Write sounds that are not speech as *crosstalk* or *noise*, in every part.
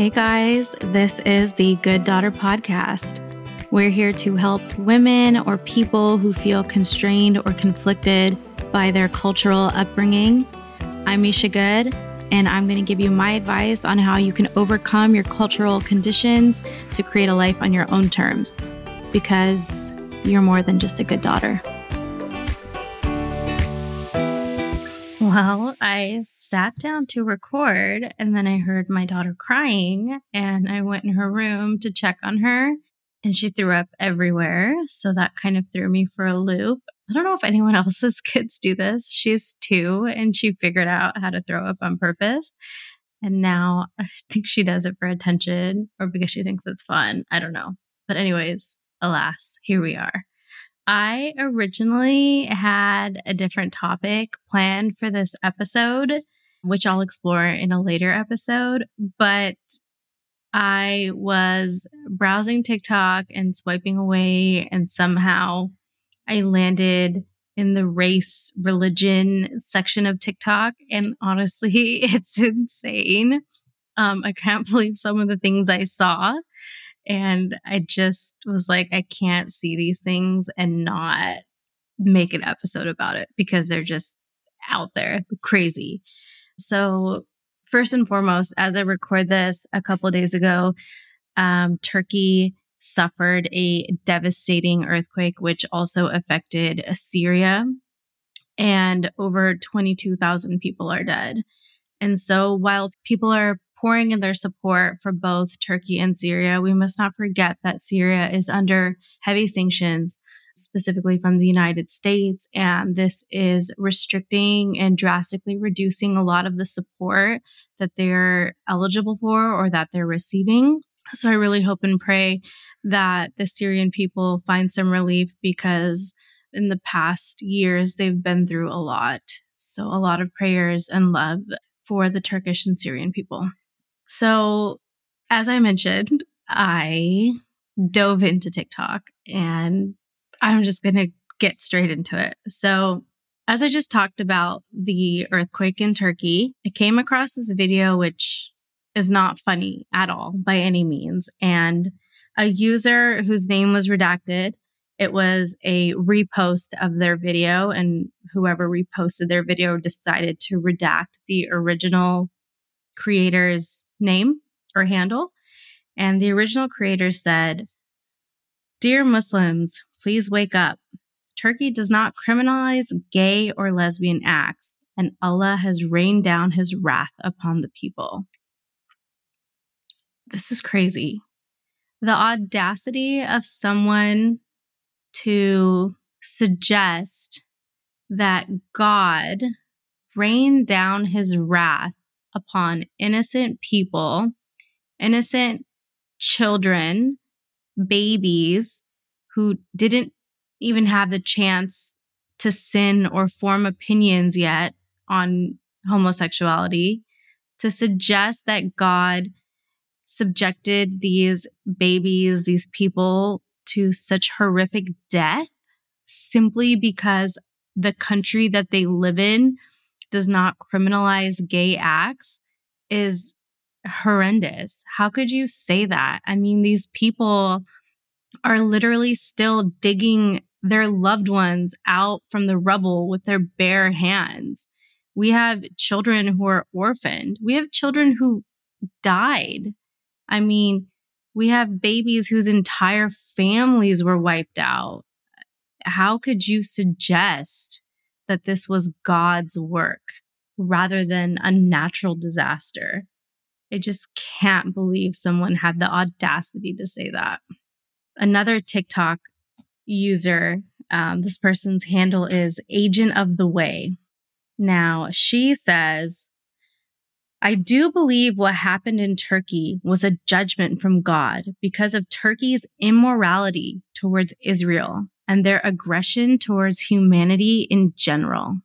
Hey guys, this is the Good Daughter Podcast. We're here to help women or people who feel constrained or conflicted by their cultural upbringing. I'm Misha Good, and I'm going to give you my advice on how you can overcome your cultural conditions to create a life on your own terms because you're more than just a good daughter. Well, I sat down to record and then I heard my daughter crying and I went in her room to check on her and she threw up everywhere. So that kind of threw me for a loop. I don't know if anyone *laughs* else's kids do this. She's two and she figured out how to throw up on purpose. And now *laughs* I think she does it for attention or because she thinks it's fun. I don't know. But, anyways, alas, here we are. I originally had a different topic planned for this episode, which I'll explore in a later episode, but I was browsing TikTok and swiping away, and somehow I landed in the race religion section of TikTok. And honestly, *laughs* it's insane. Um, I can't *laughs* believe some of the things I saw. And I just was like, I can't see these things and not make an episode about it because they're just out there crazy. So, first and foremost, as I record this a couple days ago, um, Turkey suffered a devastating earthquake, which also affected Syria, and over 22,000 people are dead. And so, while people are pouring in their support for both Turkey and Syria, we must not forget that Syria is under heavy sanctions, specifically from the United States. And this is restricting and drastically reducing a lot of the support that they're eligible for or that they're receiving. So I really hope and pray that the Syrian people find some relief because in the past years they've been through a lot. So a lot of prayers and love for the Turkish and Syrian people. So, as I mentioned, I dove into TikTok and I'm just going to get straight into it. So, as I just talked about the earthquake in Turkey, I came across this video, which is not funny at all by any means. And a user whose name was redacted, it was a repost of their video, and whoever reposted their video decided to redact the original creator's name or handle. And the original creator said, Dear Muslims, please wake up. Turkey does not criminalize gay or lesbian acts, and Allah has rained down his wrath upon the people. This is crazy. The audacity of someone to suggest that God rained down his wrath upon innocent people, innocent children, babies who didn't even have the chance to sin or form opinions yet on homosexuality, to suggest that God subjected these babies, these people to such horrific death simply because the country that they live in does not criminalize gay acts is horrendous. How could you say that? I mean, these people are literally still digging their loved ones out from the rubble with their bare hands. We have children who are orphaned. We have children who died. I mean, we have babies whose entire families were wiped out. How could you suggest that this was God's work rather than a natural disaster. I just can't believe someone had the audacity to say that. Another TikTok user, um, this person's handle is Agent of the Way. Now, she says, I do believe what happened in Turkey was a judgment from God because of Turkey's immorality towards Israel and their aggression towards humanity in general.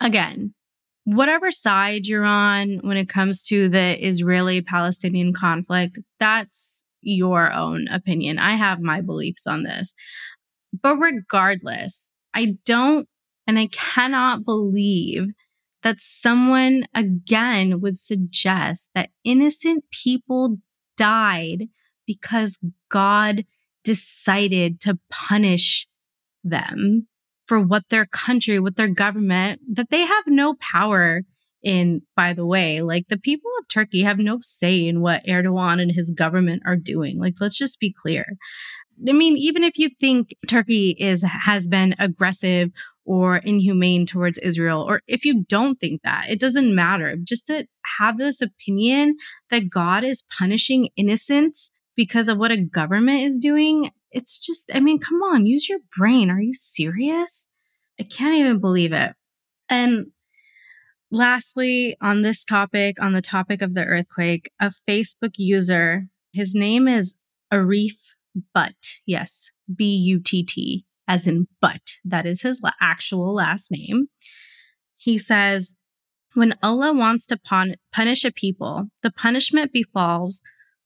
Again, whatever side you're on when it comes to the Israeli Palestinian conflict, that's your own opinion. I have my beliefs on this. But regardless, I don't and I cannot believe that someone again would suggest that innocent people died because God decided to punish them for what their country, what their government, that they have no power in, by the way. Like the people of Turkey have no say in what Erdogan and his government are doing. Like, let's just be clear. I mean, even if you think Turkey is has been aggressive or inhumane towards Israel, or if you don't think that, it doesn't matter. Just to have this opinion that God is punishing innocents because of what a government is doing, it's just, I mean, come on, use your brain. Are you serious? I can't even believe it. And lastly, on this topic, on the topic of the earthquake, a Facebook user, his name is Arif Butt. Yes, B U T T, as in Butt. That is his actual last name. He says, when Allah wants to pun- punish a people, the punishment befalls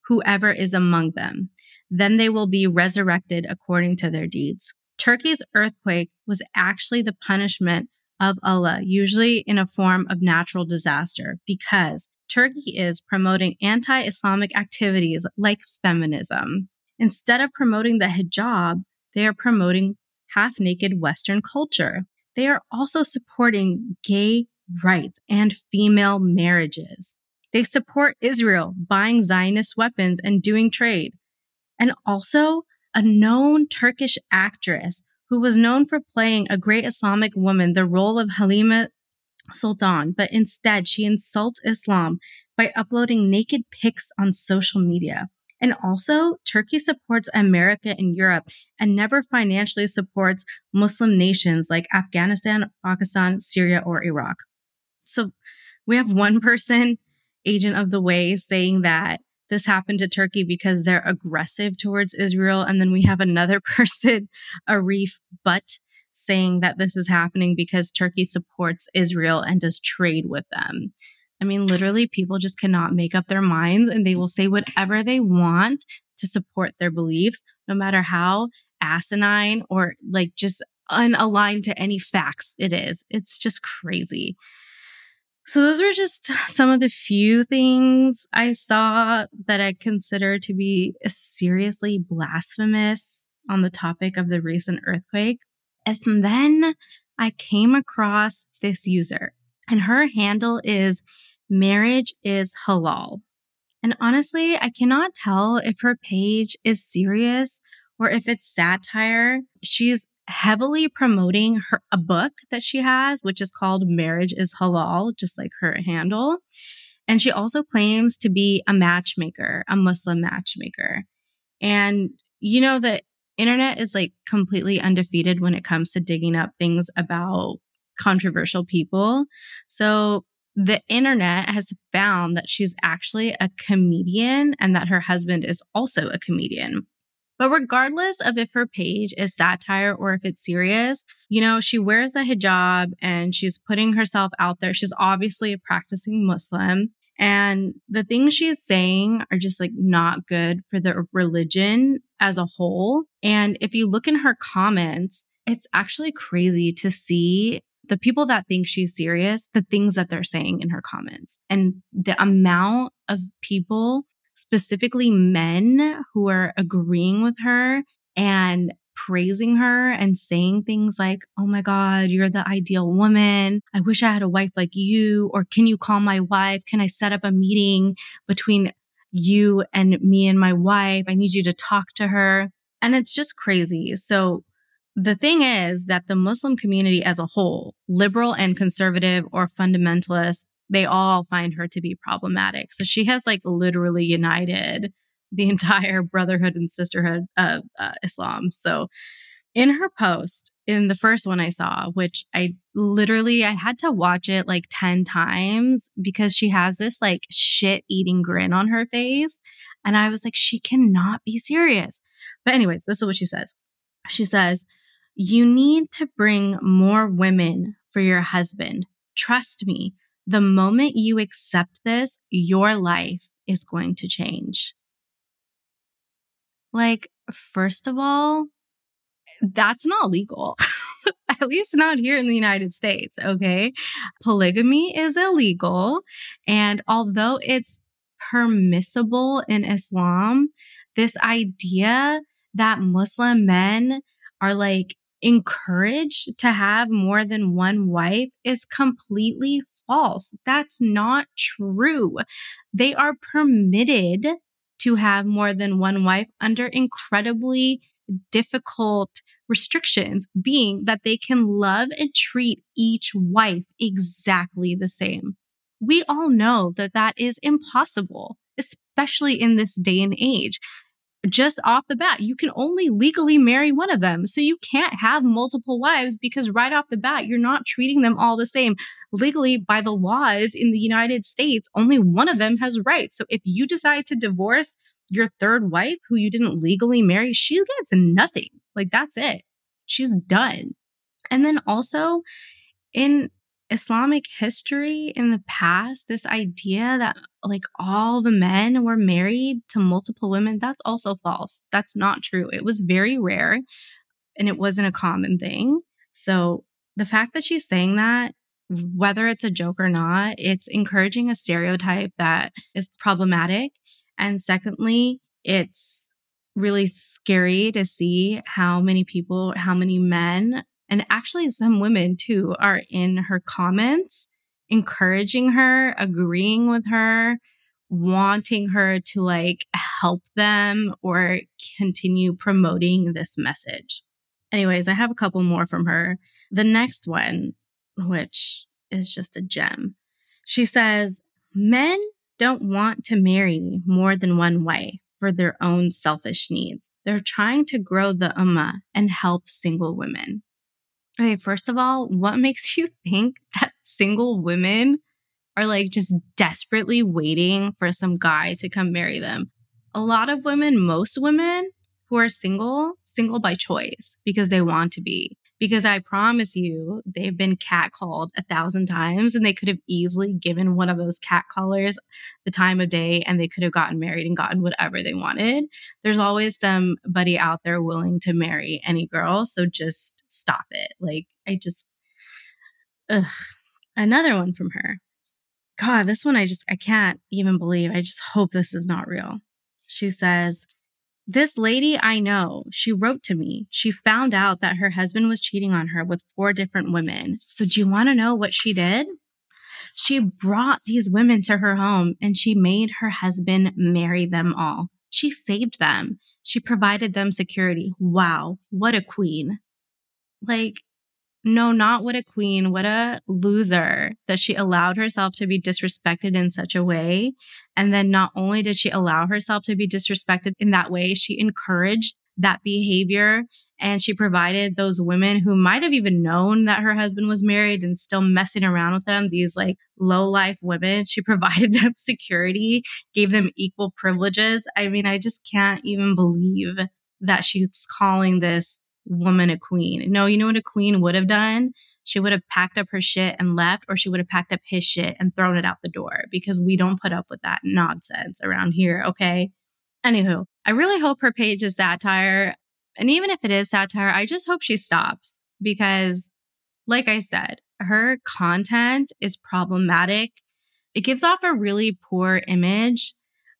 whoever is among them. Then they will be resurrected according to their deeds. Turkey's earthquake was actually the punishment of Allah, usually in a form of natural disaster, because Turkey is promoting anti Islamic activities like feminism. Instead of promoting the hijab, they are promoting half naked Western culture. They are also supporting gay rights and female marriages. They support Israel buying Zionist weapons and doing trade. And also, a known Turkish actress who was known for playing a great Islamic woman the role of Halima Sultan, but instead she insults Islam by uploading naked pics on social media. And also, Turkey supports America and Europe and never financially supports Muslim nations like Afghanistan, Pakistan, Syria, or Iraq. So we have one *laughs* person agent of the way saying that this happened to Turkey because they're aggressive towards Israel. And then we have another *laughs* person, Arif Butt, saying that this is happening because Turkey supports Israel and does trade with them. I mean, literally, people just cannot make up their minds and they will say whatever they want to support their beliefs, no matter how asinine or like just unaligned to any facts it is. It's just crazy. So, those were just *laughs* some of the few things I saw that I consider to be seriously blasphemous on the topic of the recent earthquake. And then I came across this user, and her handle is marriage is halal. And honestly, I cannot tell if her page is serious or if it's satire. She's heavily promoting her a book that she has, which is called Marriage is Halal, just like her handle. And she also claims to be a matchmaker, a Muslim matchmaker. And you know, the internet is like completely undefeated when it comes to digging up things about controversial people. So the internet has found that she's actually a comedian and that her husband is also a comedian. But regardless of if her page is satire or if it's serious, you know, she wears a hijab and she's putting herself out there. She's obviously a practicing Muslim. And the things she's saying are just like not good for the religion as a whole. And if you look in her comments, it's actually crazy to see the people that think she's serious, the things that they're saying in her comments and the amount of people specifically men who are agreeing with her and praising her and saying things like, Oh my God, you're the ideal woman. I wish I had a wife like you. Or can you call my wife? Can I set up a meeting between you and me and my wife? I need you to talk to her. And it's just crazy. So the thing is that the Muslim community as a whole, liberal and conservative or fundamentalist, they all find her to be problematic. So she has like literally united *laughs* the entire brotherhood and sisterhood of uh, Islam. So in her post, in the first one I saw, which I literally I had to watch it like 10 times because she has this like shit eating grin on her face and I was like she cannot be serious. But anyways, this is what she says. She says, "You need to bring more women for your husband. Trust me, the moment you accept this, your life is going to change. Like, first of all, That's not legal. *laughs* At least not here in the United States, okay? Polygamy is illegal. And although it's permissible in Islam, this idea that Muslim men are like encouraged to have more than one wife is completely false. That's not true. They are permitted to have more than one wife under incredibly difficult restrictions, being that they can love and treat each wife exactly the same. We all know that that is impossible, especially in this day and age just off the bat, you can only legally marry one of them. So you can't have multiple wives because right off the bat, you're not treating them all the same. Legally, by the laws in the United States, only one of them has rights. So if you decide to divorce your third wife who you didn't legally marry, she gets nothing. Like that's it. She's done. And then also in Islamic history in the past, this idea that like all the men were married to multiple women, that's also false. That's not true. It was very rare and it wasn't a common thing. So the fact that she's saying that, whether it's a joke or not, it's encouraging a stereotype that is problematic. And secondly, it's really scary to see how many people, how many men and actually, some women too are in her comments, encouraging her, agreeing with her, wanting her to like help them or continue promoting this message. Anyways, I have a couple more from her. The next one, which is just a gem, she says, Men don't want to marry more than one wife for their own selfish needs. They're trying to grow the ummah and help single women. Okay, first of all, what makes *laughs* you think that single women are like just desperately waiting for some guy to come marry them? A lot of women, most women who are single, single by choice because they want to be because I promise you, they've been catcalled a thousand times and they could have easily given one of those cat callers the time of day and they could have gotten married and gotten whatever they wanted. There's always somebody out there willing to marry any girl. So just stop it. Like, I just, ugh. Another one from her. God, this one I just, I can't even believe. I just hope this is not real. She says, this lady I know, she wrote to me. She found out that her husband was cheating on her with four different women. So, do you want to know what she did? She brought these women to her home and she made her husband marry them all. She saved them. She provided them security. Wow, what a queen. Like, no, not what a queen, what a loser that she allowed herself to be disrespected in such a way. And then not only did she allow herself to be disrespected in that way, she encouraged that behavior and she provided those women who might have even known that her husband was married and still messing around with them, these like low life women, she *laughs* provided them security, gave them equal privileges. I mean, I just can't even believe that she's calling this woman a queen. No, you know what a queen would have done? She would have packed up her shit and left, or she would have packed up his shit and thrown it out the door because we don't put up with that nonsense around here. Okay. Anywho, I really hope her page is satire. And even if it is satire, I just hope she stops because, like I said, her content is problematic. It gives off a really poor image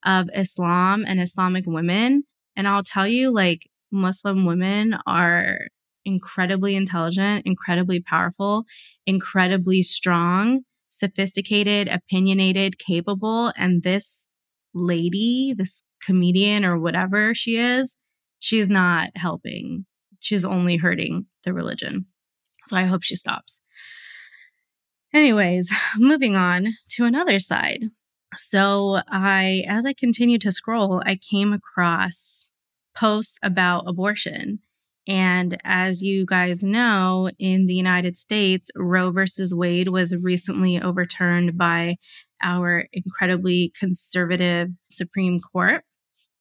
of Islam and Islamic women. And I'll tell you, like, Muslim women are incredibly intelligent, incredibly powerful, incredibly strong, sophisticated, opinionated, capable. And this lady, this comedian or whatever she is, she's not helping. She's only hurting the religion. So I hope she stops. Anyways, moving on to another side. So I, as I continued to scroll, I came across posts about abortion. And as you guys know, in the United States, Roe versus Wade was recently overturned by our incredibly conservative Supreme Court.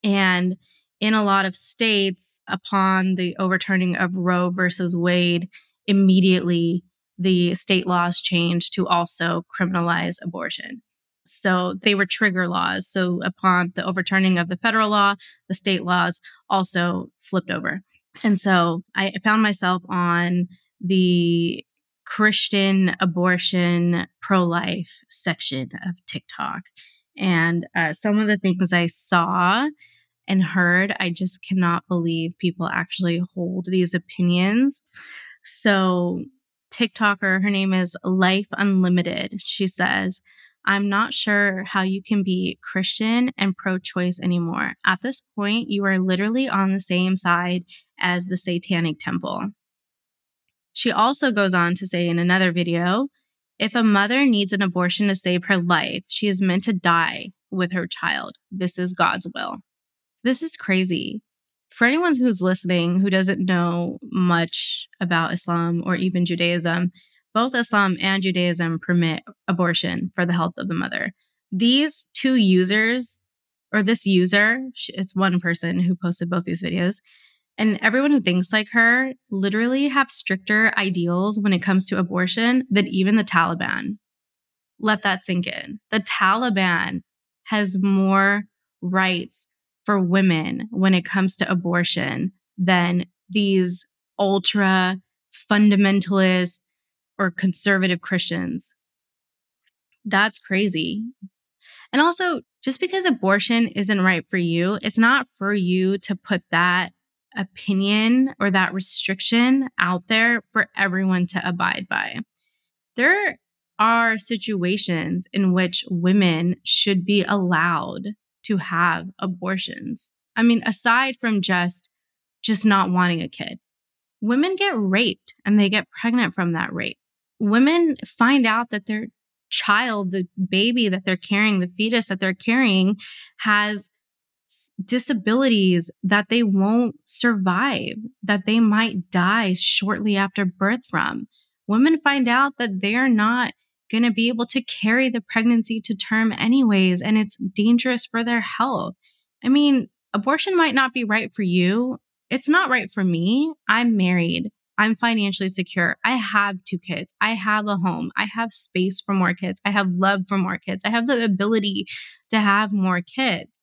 And in a lot of states, upon the overturning of Roe versus Wade, immediately the state laws changed to also criminalize abortion. So they were trigger laws. So upon the overturning of the federal law, the state laws also flipped over. And so I found myself on the Christian abortion pro life section of TikTok. And uh, some of the things I saw and heard, I just cannot believe people actually hold these opinions. So, TikToker, her name is Life Unlimited. She says, I'm not sure how you can be Christian and pro choice anymore. At this point, you are literally on the same side as the Satanic Temple. She also goes on to say in another video if a mother needs an abortion to save her life, she is meant to die with her child. This is God's will. This is crazy. For anyone who's listening who doesn't know much about Islam or even Judaism, both Islam and Judaism permit abortion for the health of the mother. These two users, or this user, it's one person who posted both these videos, and everyone who thinks like her literally have stricter ideals when it comes to abortion than even the Taliban. Let that sink in. The Taliban has more rights for women when it comes to abortion than these ultra fundamentalist or conservative Christians. That's crazy. And also, just because abortion isn't right for you, it's not for you to put that opinion or that restriction out there for everyone to abide by. There are situations in which women should be allowed to have abortions. I mean, aside from just just not wanting a kid. Women get raped and they get pregnant from that rape. Women find out that their child, the baby that they're carrying, the fetus that they're carrying has disabilities that they won't survive, that they might die shortly after birth from. Women find out that they're not going to be able to carry the pregnancy to term, anyways, and it's dangerous for their health. I mean, abortion might not be right for you. It's not right for me. I'm married. I'm financially secure. I have two kids. I have a home. I have space for more kids. I have love for more kids. I have the ability to have more kids.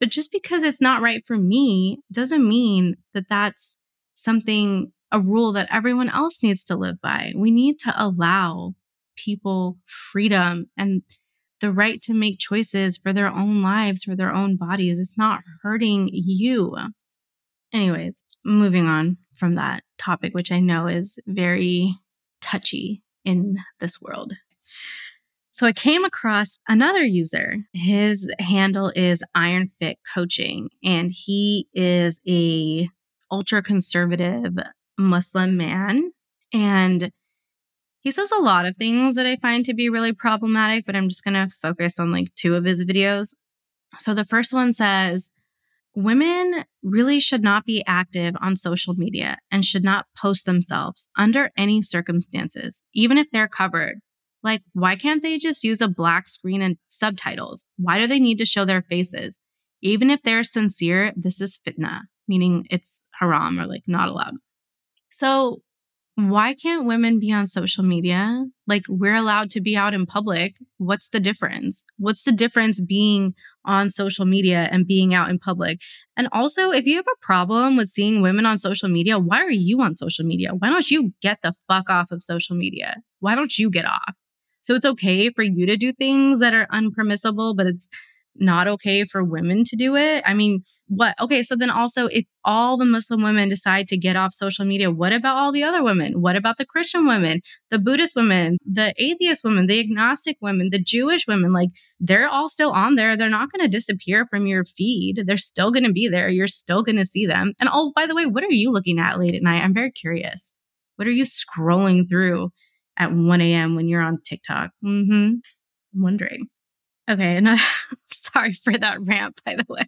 But just because it's not right for me doesn't mean that that's something, a rule that everyone else needs to live by. We need to allow people freedom and the right to make choices for their own lives, for their own bodies. It's not hurting you. Anyways, moving on from that topic, which I know is very touchy in this world. So I came across another user. His handle is Iron Fit Coaching, and he is a ultra conservative Muslim man. And he says a lot of things that I find to be really problematic, but I'm just going to focus on like two of his videos. So the first one says, Women really should not be active on social media and should not post themselves under any circumstances, even if they're covered. Like, why can't they just use a black screen and subtitles? Why do they need to show their faces? Even if they're sincere, this is fitna, meaning it's haram or like not allowed. So, why can't women be on social media? Like, we're allowed to be out in public. What's the difference? What's the difference being on social media and being out in public? And also, if you have a problem with seeing women on social media, why are you on social media? Why don't you get the fuck off of social media? Why don't you get off? So it's okay for you to do things that are unpermissible, but it's not okay for women to do it. I mean, what? Okay, so then also, if all the Muslim women decide to get off social media, what about all the other women? What about the Christian women, the Buddhist women, the atheist women, the agnostic women, the Jewish women? Like, they're all still on there. They're not going to disappear from your feed. They're still going to be there. You're still going to see them. And oh, by the way, what are you looking at late at night? I'm very curious. What are you scrolling through at 1 a.m. when you're on TikTok? Mm-hmm. I'm wondering. Okay, and *laughs* sorry for that rant, by the way.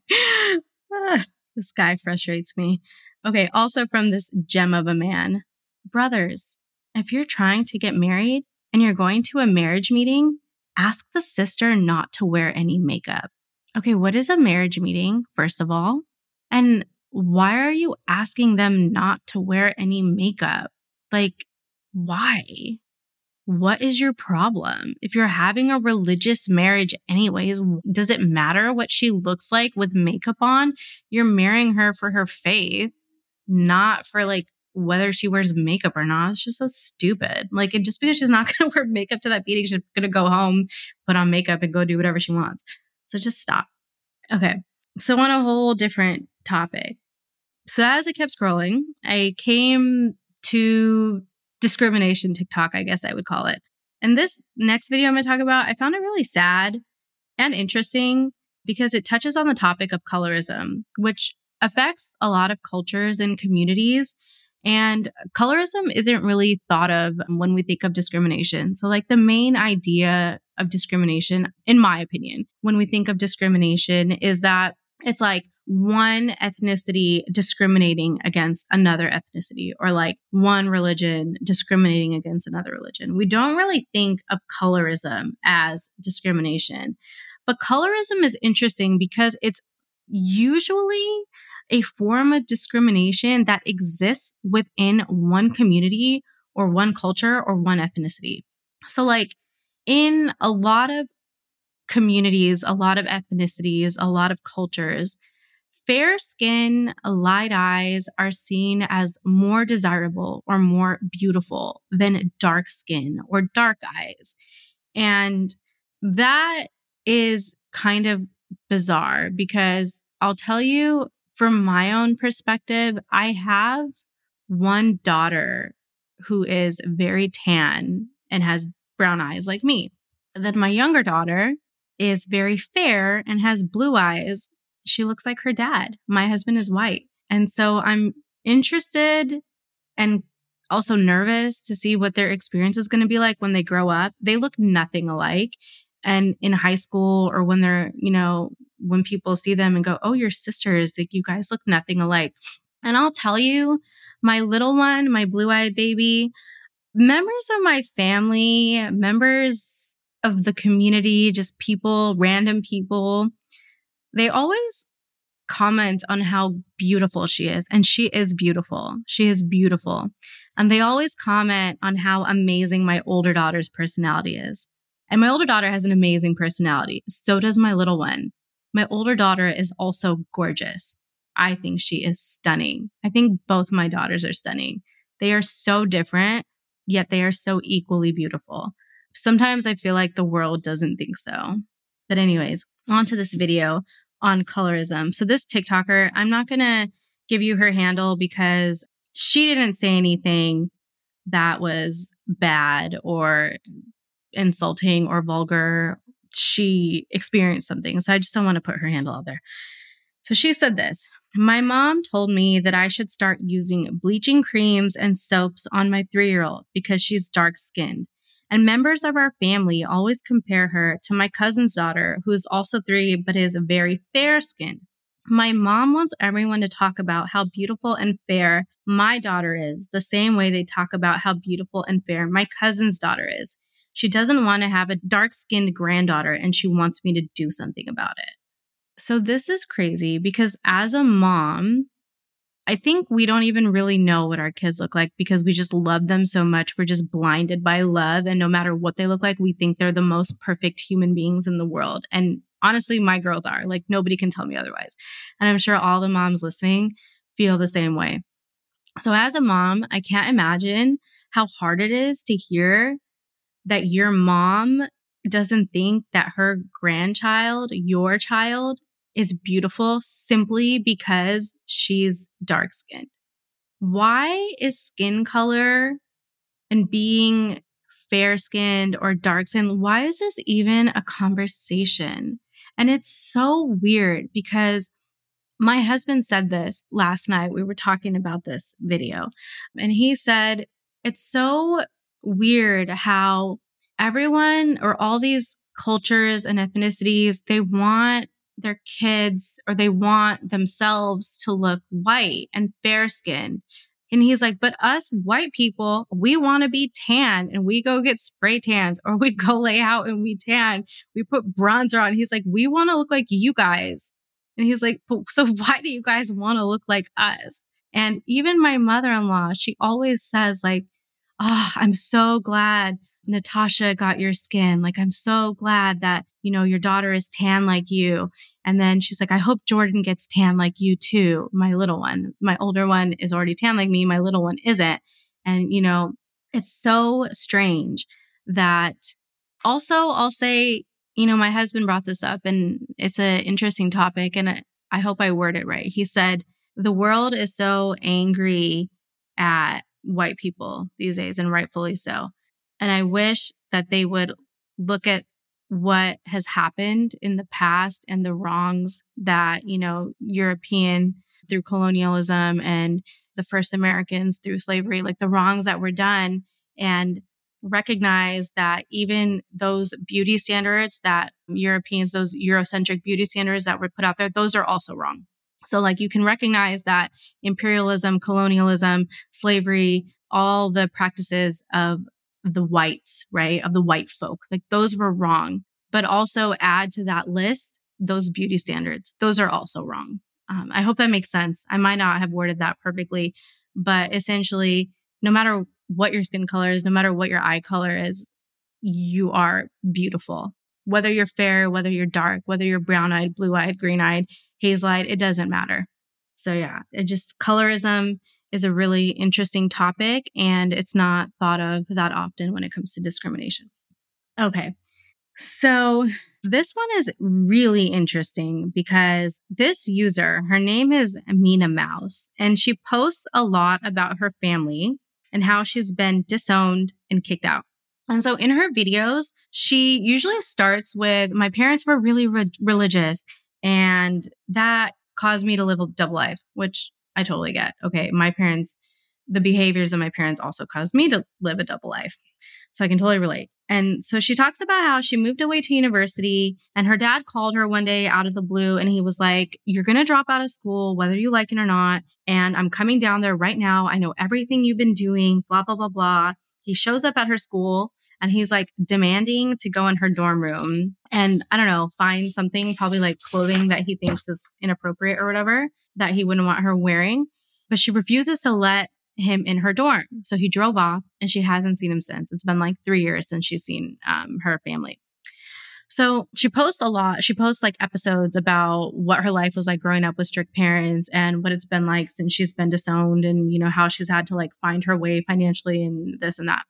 Ah, this guy frustrates me. Okay, also from this gem of a man. Brothers, if you're trying to get married and you're going to a marriage meeting, ask the sister not to wear any makeup. Okay, what is a marriage meeting, first of all? And why are you asking them not to wear any makeup? Like, why? What is your problem? If you're having a religious marriage, anyways, does it matter what she looks like with makeup on? You're marrying her for her faith. not for like whether she wears makeup or not. It's just so stupid. Like, and just because she's not *laughs* going to wear makeup to that meeting, she's going to go home, put on makeup, and go do whatever she wants. So just stop. Okay. So, on a whole different topic. So, as I kept scrolling, I came to discrimination TikTok, I guess I would call it. And this next video I'm going to talk about, I found it really sad and interesting because it touches on the topic of colorism, which affects a lot of cultures and communities. And colorism isn't really thought of when we think of discrimination. So, like, the main idea of discrimination, in my opinion, when we think of discrimination, is that it's like one ethnicity discriminating against another ethnicity or like one religion discriminating against another religion. We don't really think of colorism as discrimination. But colorism is interesting because it's usually a form of discrimination that exists within one community or one culture or one ethnicity. So, like in a lot of communities, a lot of ethnicities, a lot of cultures, fair skin, light eyes are seen as more desirable or more beautiful than dark skin or dark eyes. And that is kind of bizarre because I'll tell you from my own perspective, I have one daughter who is very tan and has brown eyes like me. And Then my younger daughter is very fair and has blue eyes. She looks like her dad. My husband is white. And so I'm interested and also nervous to see what their experience is going to be like when they grow up. They look nothing alike. And in high school or when they're, you know, when people see them and go, oh, your sisters, like you guys look nothing alike. And I'll tell you, my little one, my blue eyed baby, members of my family, members of the community, just people, random people, they always comment on how beautiful she is. And she is beautiful. She is beautiful. And they always comment on how amazing my older daughter's personality is. And my older daughter has an amazing personality. So does my little one. My older daughter is also gorgeous. I think she is stunning. I think both my daughters are stunning. They are so different, yet they are so equally beautiful. Sometimes I feel like the world doesn't think so. But, anyways, on to this video on colorism. So, this TikToker, I'm not going to give you her handle because she didn't say anything that was bad or insulting or vulgar. She experienced something. So I just don't want to put her handle out there. So she said this My mom told me that I should start using bleaching creams and soaps on my three year old because she's dark skinned. And members of our family always compare her to my cousin's daughter, who is also three but is very fair skinned. My mom wants everyone to talk about how beautiful and fair my daughter is, the same way they talk about how beautiful and fair my cousin's daughter is. She doesn't want to have a dark skinned granddaughter and she wants me to do something about it. So, this is crazy because as a mom, I think we don't even really know what our kids look like because we just love them so much. We're just blinded by love. And no matter what they look like, we think they're the most perfect human beings in the world. And honestly, my girls are. Like, nobody can tell me otherwise. And I'm sure all the moms listening feel the same way. So, as a mom, I can't imagine how hard it is to hear that your mom doesn't think that her grandchild, your child, is beautiful simply because she's dark skinned. Why is skin color and being fair skinned or dark skinned, why is this even a conversation? And it's so weird because my husband said this last night. We were talking about this video, and he said, It's so weird how everyone or all these cultures and ethnicities, they want their kids or they want themselves to look white and fair skinned. And he's like, but us white people, we want to be tan and we go get spray tans or we *laughs* go lay out and we tan. We put bronzer on. He's like, we want to look like you guys. And he's like, so *laughs* why do you guys want to look like us? And even my mother in law, she always says, like, Oh, I'm so glad Natasha got your skin. Like, I'm so glad that, you know, your daughter is tan like you. And then she's like, I hope Jordan gets tan like you too. My little one, my older one is already tan like me. My little one isn't. And, you know, it's so strange that also I'll say, you know, my husband brought this up and it's an interesting topic. And I hope I word it right. He said, the world is so angry at white people these days, and rightfully so. And I wish that they would look at what has happened in the past and the wrongs that, you know, European through colonialism and the first Americans through slavery, like the wrongs that were done, and recognize that even those beauty standards that Europeans, those Eurocentric beauty standards that were put out there, those are also wrong. So, like, you can recognize that imperialism, colonialism, slavery, all the practices of the whites, right? Of the white folk, like, those were wrong. But also add to that list those beauty standards. Those are also wrong. Um, I hope that makes sense. I might not have worded that perfectly, but essentially, no matter what your skin color is, no matter what your eye color is, you are beautiful. Whether you're fair, whether you're dark, whether you're brown eyed, blue eyed, green eyed, hazel eyed, it doesn't matter. So, yeah, it just colorism is a really interesting topic and it's not thought of that often when it comes to discrimination. Okay. So, this one is really interesting because this user, her name is Mina Mouse, and she posts a lot about her family and how she's been disowned and kicked out. And so in her videos, she usually starts with My parents were really re- religious, and that caused me to live a double life, which I totally get. Okay, my parents, the behaviors of my parents also caused me to live a double life. So I can totally relate. And so she talks about how she moved away to university and her dad called her one day out of the blue and he was like, You're going to drop out of school, whether you like it or not. And I'm coming down there right now. I know everything you've been doing, blah, blah, blah, blah. He shows up at her school and he's like demanding to go in her dorm room and I don't know, find something, probably like clothing that he thinks is inappropriate or whatever that he wouldn't want her wearing. But she refuses to let him in her dorm. So he drove off and she hasn't seen him since. It's been like three years since she's seen um, her family. So she posts a lot. She posts like episodes about what her life was like growing up with strict parents and what it's been like since she's been disowned and, you know, how she's had to like find her way financially and this and that.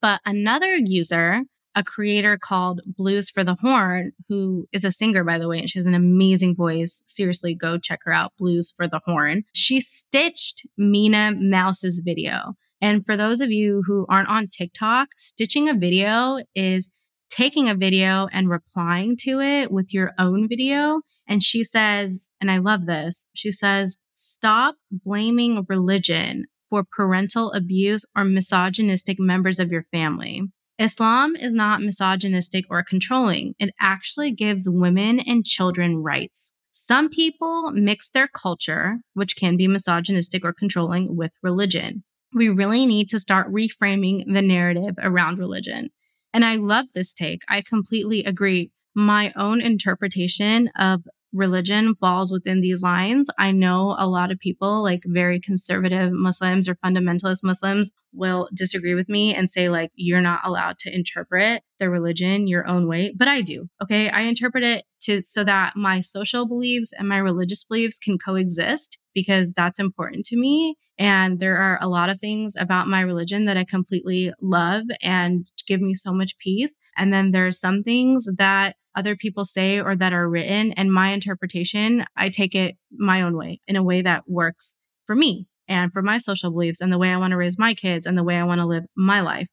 But another user a creator called Blues for the Horn, who is a singer, by the way, and she has an amazing voice. Seriously, go check her out, Blues for the Horn. She stitched Mina Mouse's video. And for those of you who aren't on TikTok, stitching a video is taking a video and replying to it with your own video. And she says, and I love this, she says, stop blaming religion for parental abuse or misogynistic members of your family. Islam is not misogynistic or controlling. It actually gives women and children rights. Some people mix their culture, which can be misogynistic or controlling, with religion. We really need to start reframing the narrative around religion. And I love this take. I completely agree. My own interpretation of religion falls within these lines. I know a lot of people, like very conservative Muslims or fundamentalist Muslims, will disagree with me and say, like, you're not allowed to interpret the religion your own way. But I do. Okay. I interpret it to so that my social beliefs and my religious beliefs can coexist because that's important to me. And there are a lot of things about my religion that I completely love and give me so much peace. And then there are some things that other people say or that are written and my interpretation, I take it my own way in a way that works for me and for my social beliefs and the way I want to raise my kids and the way I want to live my life.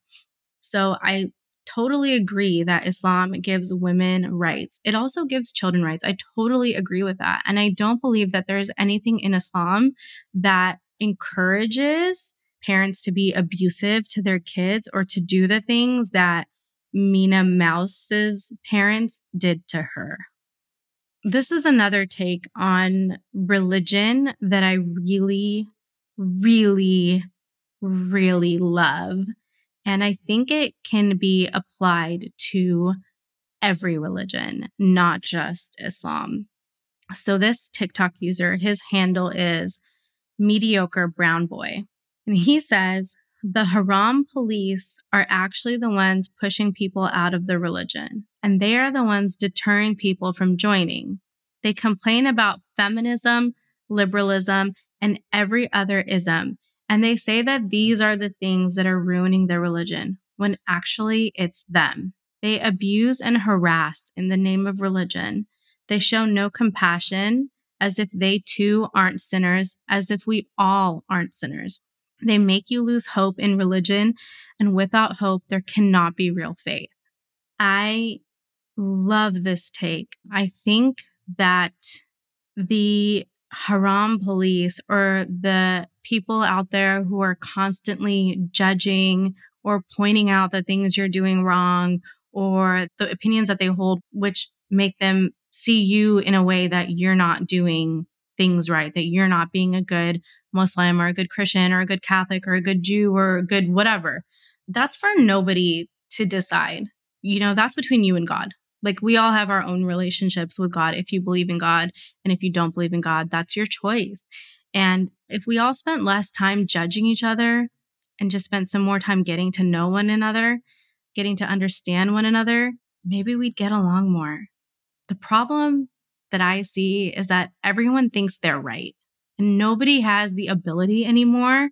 So I totally agree that Islam gives women rights. It also gives children rights. I totally agree with that. And I don't believe that there's anything in Islam that encourages parents to be abusive to their kids or to do the things that Mina Mouse's parents did to her. This is another take on religion that I really, really, really love. And I think it can be applied to every religion, not just Islam. So, this TikTok user, his handle is mediocre brown boy. And he says, the Haram police are actually the ones pushing people out of the religion, and they are the ones deterring people from joining. They complain about feminism, liberalism, and every other ism. And they say that these are the things that are ruining their religion, when actually it's them. They abuse and harass in the name of religion. They show no compassion, as if they too aren't sinners, as if we all aren't sinners. They make you lose hope in religion, and without hope, there cannot be real faith. I love this take. I think that the haram police or the people out there who are constantly judging or pointing out the things you're doing wrong or the opinions that they hold, which make them see you in a way that you're not doing things right, that you're not being a good Muslim or a good Christian or a good Catholic or a good Jew or a good whatever. That's for nobody to decide. You know, that's between you and God. Like we all have our own relationships with God. If you believe in God and if you don't believe in God, that's your choice. And if we all spent less time judging each other and just spent some more time getting to know one another, getting to understand one another, maybe we'd get along more. The problem that I see is that everyone thinks they're right. And nobody has the ability anymore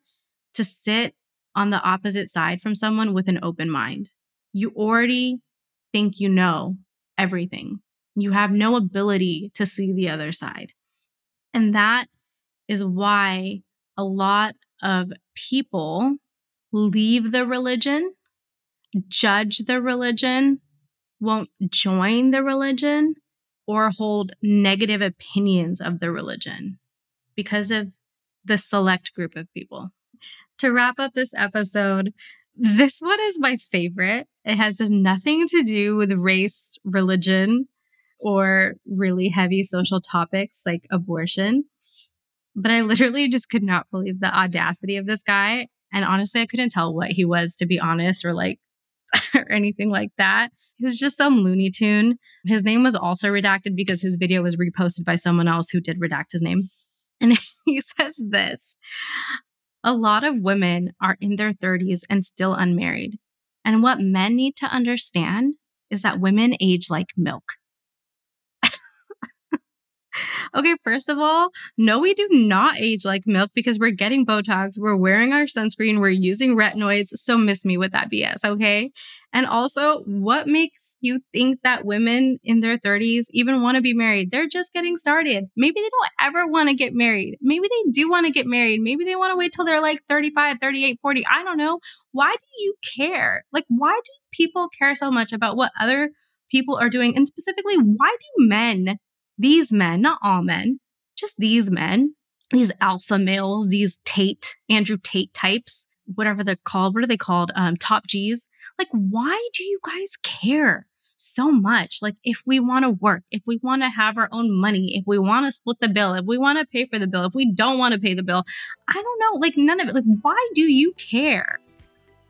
to sit on the opposite side from someone with an open mind. You already think you know everything. You have no ability to see the other side. And that is why a lot of people leave the religion, judge the religion, won't join the religion, or hold negative opinions of the religion because of the select group of people. To wrap up this episode, this one is my favorite. It has nothing to do with race, religion, or really heavy social topics like abortion. But I literally just could not believe the audacity of this guy. And honestly, I couldn't tell what he was, to be honest, or like, *laughs* or anything like that. He's just some Looney Tune. His name was also redacted because his video was reposted by someone else who did redact his name. *laughs* And he says this a lot of women are in their 30s and still unmarried. And what men need to understand is that women age like milk. Okay, first of all, no, we do not age like milk because we're getting Botox, we're wearing our sunscreen, we're using retinoids. So miss me with that BS, okay? And also, what makes you think that women in their 30s even want to be married? They're just getting started. Maybe they don't ever want to get married. Maybe they do want to get married. Maybe they want to wait till they're like 35, 38, 40. I don't know. Why do you care? Like, why do people care so much about what other people are doing? And specifically, why do men these men, not all men, just these men, these alpha males, these Tate, Andrew Tate types, whatever they're called, what are they called? Um, top G's. Like, why do you guys care so much? Like, if we want to work, if we want to have our own money, if we want to split the bill, if we want to pay for the bill, if we don't want to pay the bill, I don't know. Like, none of it. Like, why do you care?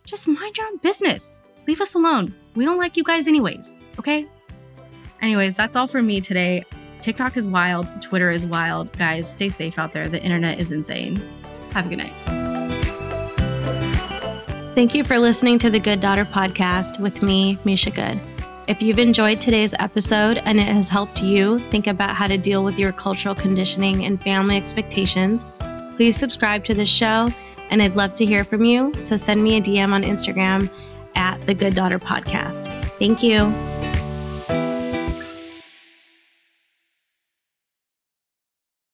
Just mind your own business. Leave us alone. We don't like you guys, anyways. Okay? Anyways, that's all for me today. TikTok is wild. Twitter is wild. Guys, stay safe out there. The internet is insane. Have a good night. Thank you for listening to the Good Daughter podcast with me, Misha Good. If you've enjoyed today's episode and it has helped you think about how to deal with your cultural conditioning and family expectations, please subscribe to the show and I'd love to hear from you. So send me a DM on Instagram at the Good Daughter Podcast. Thank you.